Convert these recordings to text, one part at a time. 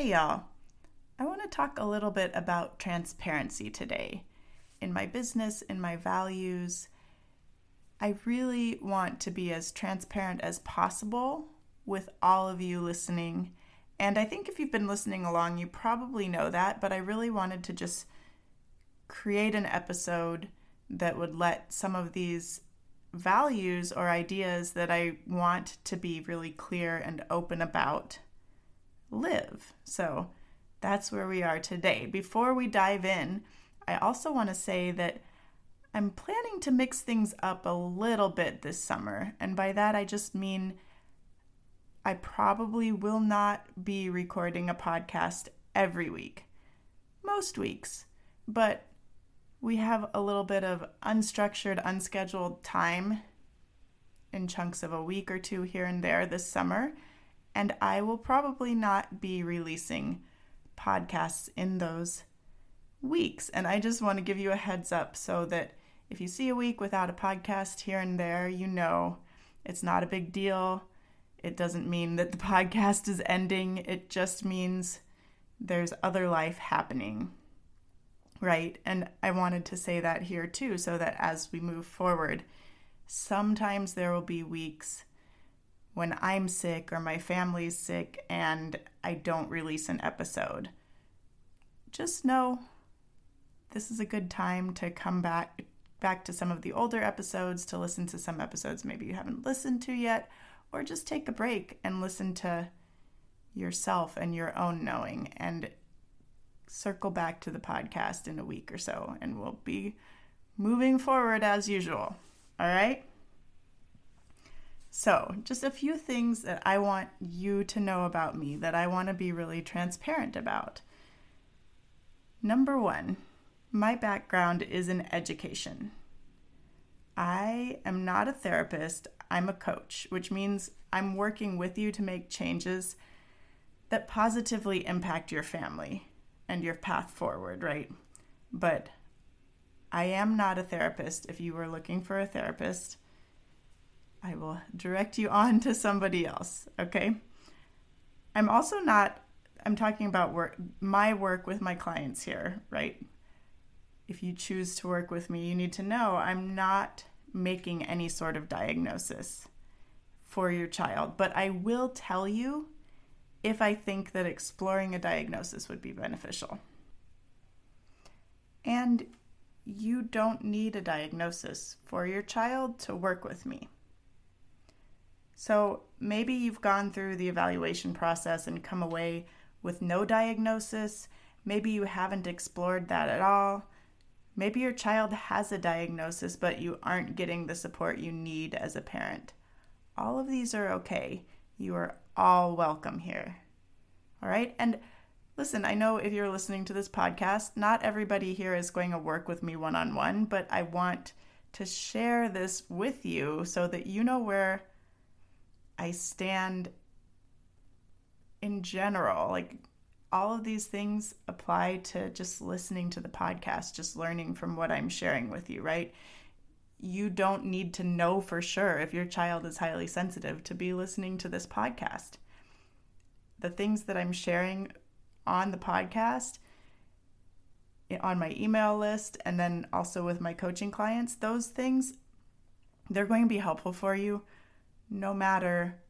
Hey, y'all. I want to talk a little bit about transparency today. In my business, in my values, I really want to be as transparent as possible with all of you listening. And I think if you've been listening along, you probably know that, but I really wanted to just create an episode that would let some of these values or ideas that I want to be really clear and open about live. So that's where we are today. Before we dive in, I also want to say that I'm planning to mix things up a little bit this summer. And by that, I just mean I probably will not be recording a podcast every week, most weeks, but we have a little bit of unstructured, unscheduled time in chunks of a week or two here and there this summer and I will probably not be releasing podcasts in those weeks. And I just want to give you a heads up so that if you see a week without a podcast here and there, you know it's not a big deal. It doesn't mean that the podcast is ending, it just means there's other life happening. Right? And I wanted to say that here too, so that as we move forward, sometimes there will be weeks when I'm sick or my family's sick and I don't release an episode. Just know this is a good time to come back back to some of the older episodes to listen to some episodes maybe you haven't listened to yet or just take a break and listen to yourself and your own knowing and circle back to the podcast in a week or so and we'll be moving forward as usual. All right? So, just a few things that I want you to know about me that I want to be really transparent about. Number one, my background is in education. I am not a therapist, I'm a coach, which means I'm working with you to make changes that positively impact your family and your path forward, right? But I am not a therapist. If you were looking for a therapist, I will direct you on to somebody else, okay? I'm also not I'm talking about work my work with my clients here, right? If you choose to work with me, you need to know I'm not making any sort of diagnosis for your child, but I will tell you if I think that exploring a diagnosis would be beneficial. And you don't need a diagnosis for your child to work with me. So maybe you've gone through the evaluation process and come away with no diagnosis. Maybe you haven't explored that at all. Maybe your child has a diagnosis, but you aren't getting the support you need as a parent. All of these are okay. You are all welcome here. All right? And listen, I know if you're listening to this podcast, not everybody here is going to work with me one on one, but I want to share this with you so that you know where I stand in general. Like all of these things apply to just listening to the podcast, just learning from what I'm sharing with you, right? You don't need to know for sure if your child is highly sensitive to be listening to this podcast. The things that I'm sharing on the podcast, on my email list, and then also with my coaching clients, those things, they're going to be helpful for you no matter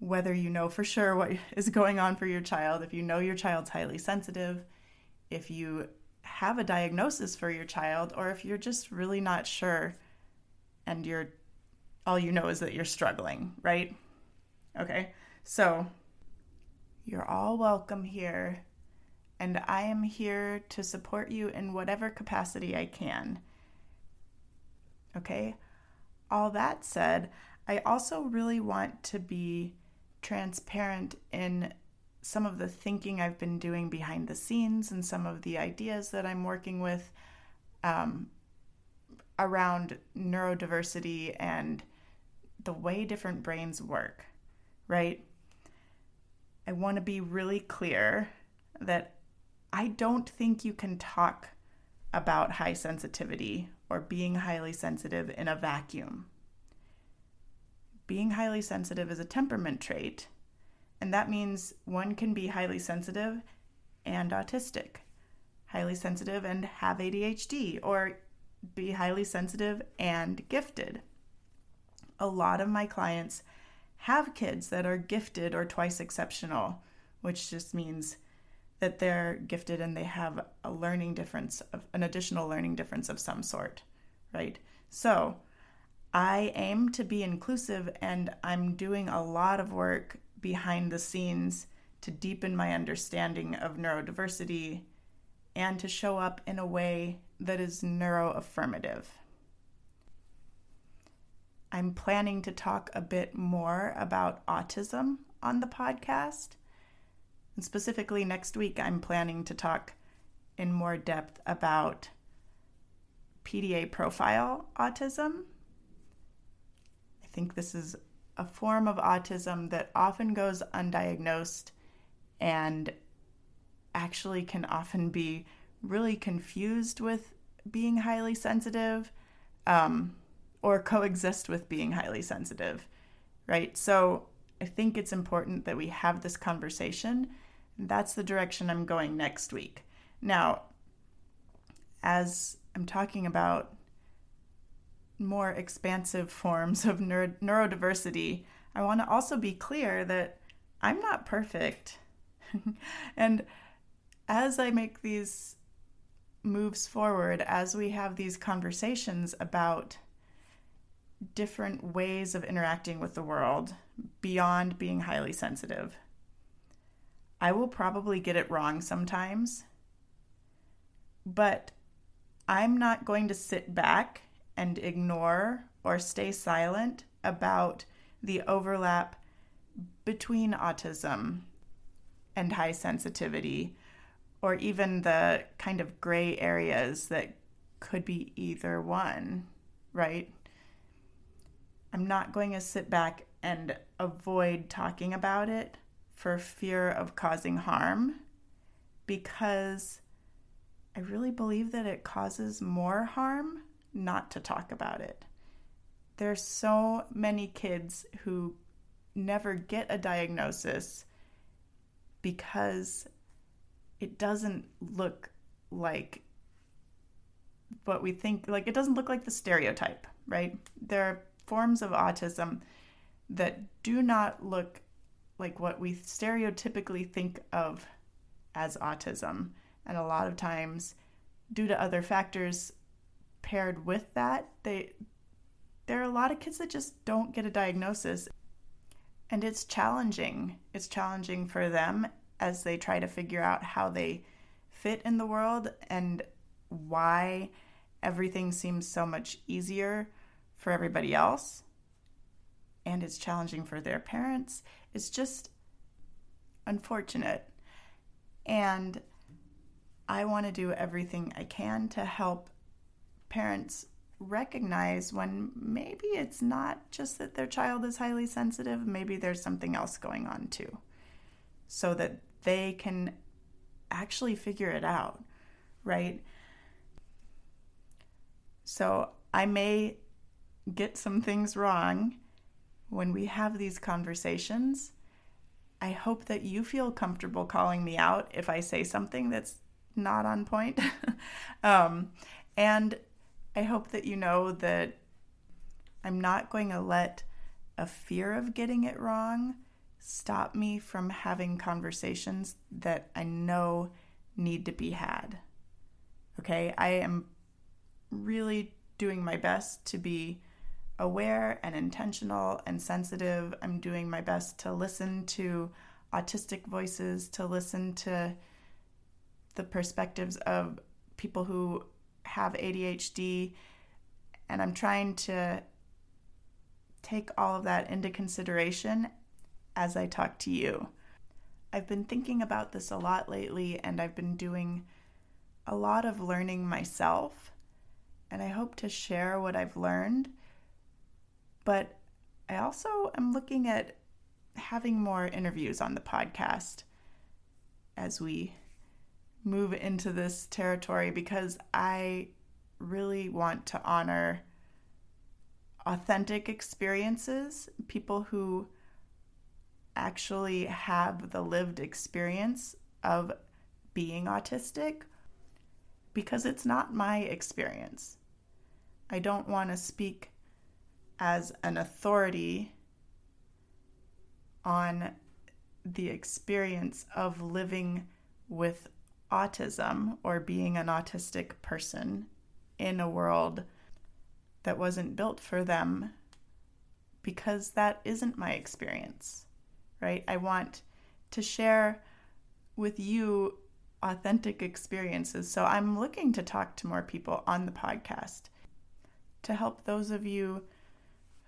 whether you know for sure what is going on for your child, if you know your child's highly sensitive, if you have a diagnosis for your child, or if you're just really not sure and you're all you know is that you're struggling, right? Okay, so you're all welcome here, and I am here to support you in whatever capacity I can. Okay, all that said, I also really want to be transparent in some of the thinking I've been doing behind the scenes and some of the ideas that I'm working with um, around neurodiversity and the way different brains work, right? I want to be really clear that I don't think you can talk about high sensitivity or being highly sensitive in a vacuum. Being highly sensitive is a temperament trait, and that means one can be highly sensitive and autistic, highly sensitive and have ADHD, or be highly sensitive and gifted. A lot of my clients have kids that are gifted or twice exceptional, which just means that they're gifted and they have a learning difference of an additional learning difference of some sort, right? So, I aim to be inclusive and I'm doing a lot of work behind the scenes to deepen my understanding of neurodiversity and to show up in a way that is neuroaffirmative. I'm planning to talk a bit more about autism on the podcast. And specifically, next week, I'm planning to talk in more depth about PDA profile autism. Think this is a form of autism that often goes undiagnosed and actually can often be really confused with being highly sensitive. Um, or coexist with being highly sensitive, right? So I think it's important that we have this conversation. That's the direction I'm going next week. Now, as I'm talking about more expansive forms of neuro- neurodiversity, I want to also be clear that I'm not perfect. and as I make these moves forward, as we have these conversations about different ways of interacting with the world beyond being highly sensitive. I will probably get it wrong sometimes, but I'm not going to sit back and ignore or stay silent about the overlap between autism and high sensitivity, or even the kind of gray areas that could be either one, right? I'm not going to sit back and avoid talking about it for fear of causing harm because I really believe that it causes more harm not to talk about it. There's so many kids who never get a diagnosis because it doesn't look like what we think like it doesn't look like the stereotype, right? There are forms of autism that do not look like what we stereotypically think of as autism. And a lot of times, due to other factors paired with that, they there are a lot of kids that just don't get a diagnosis. And it's challenging. It's challenging for them as they try to figure out how they fit in the world and why everything seems so much easier for everybody else and it's challenging for their parents. It's just unfortunate. And I want to do everything I can to help parents recognize when maybe it's not just that their child is highly sensitive, maybe there's something else going on too, so that they can actually figure it out, right? So I may get some things wrong when we have these conversations. I hope that you feel comfortable calling me out if I say something that's not on point. um, and I hope that you know that I'm not going to let a fear of getting it wrong stop me from having conversations that I know need to be had. Okay, I am really doing my best to be aware and intentional and sensitive. I'm doing my best to listen to autistic voices, to listen to the perspectives of people who have ADHD. And I'm trying to take all of that into consideration as I talk to you. I've been thinking about this a lot lately, and I've been doing a lot of learning myself. And I hope to share what I've learned. But I also am looking at having more interviews on the podcast as we move into this territory because I really want to honor authentic experiences, people who actually have the lived experience of being autistic because it's not my experience. I don't want to speak as an authority on the experience of living with autism or being an autistic person in a world that wasn't built for them because that isn't my experience, right? I want to share with you authentic experiences. So I'm looking to talk to more people on the podcast to help those of you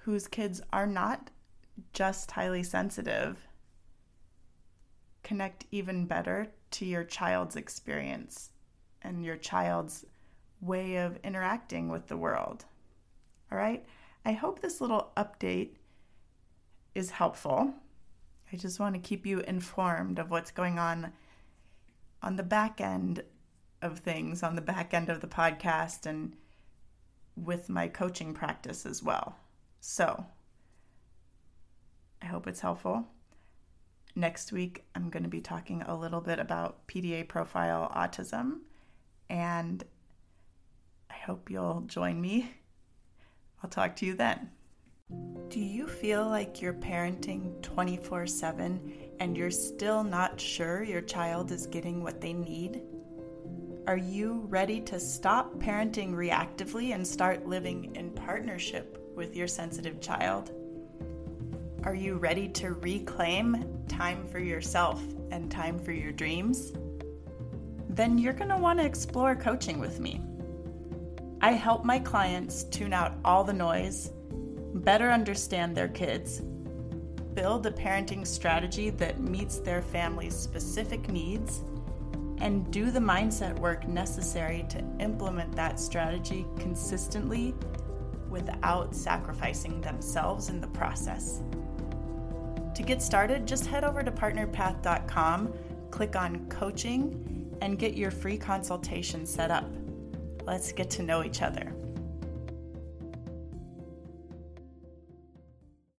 whose kids are not just highly sensitive connect even better to your child's experience and your child's way of interacting with the world. All right? I hope this little update is helpful. I just want to keep you informed of what's going on on the back end of things, on the back end of the podcast, and with my coaching practice as well. So, I hope it's helpful. Next week, I'm going to be talking a little bit about PDA profile autism, and I hope you'll join me. I'll talk to you then. Do you feel like you're parenting 24 7 and you're still not sure your child is getting what they need? Are you ready to stop parenting reactively and start living in partnership with your sensitive child? Are you ready to reclaim time for yourself and time for your dreams? Then you're going to want to explore coaching with me. I help my clients tune out all the noise, better understand their kids, build a parenting strategy that meets their family's specific needs, and do the mindset work necessary to implement that strategy consistently without sacrificing themselves in the process. To get started, just head over to partnerpath.com, click on coaching, and get your free consultation set up. Let's get to know each other.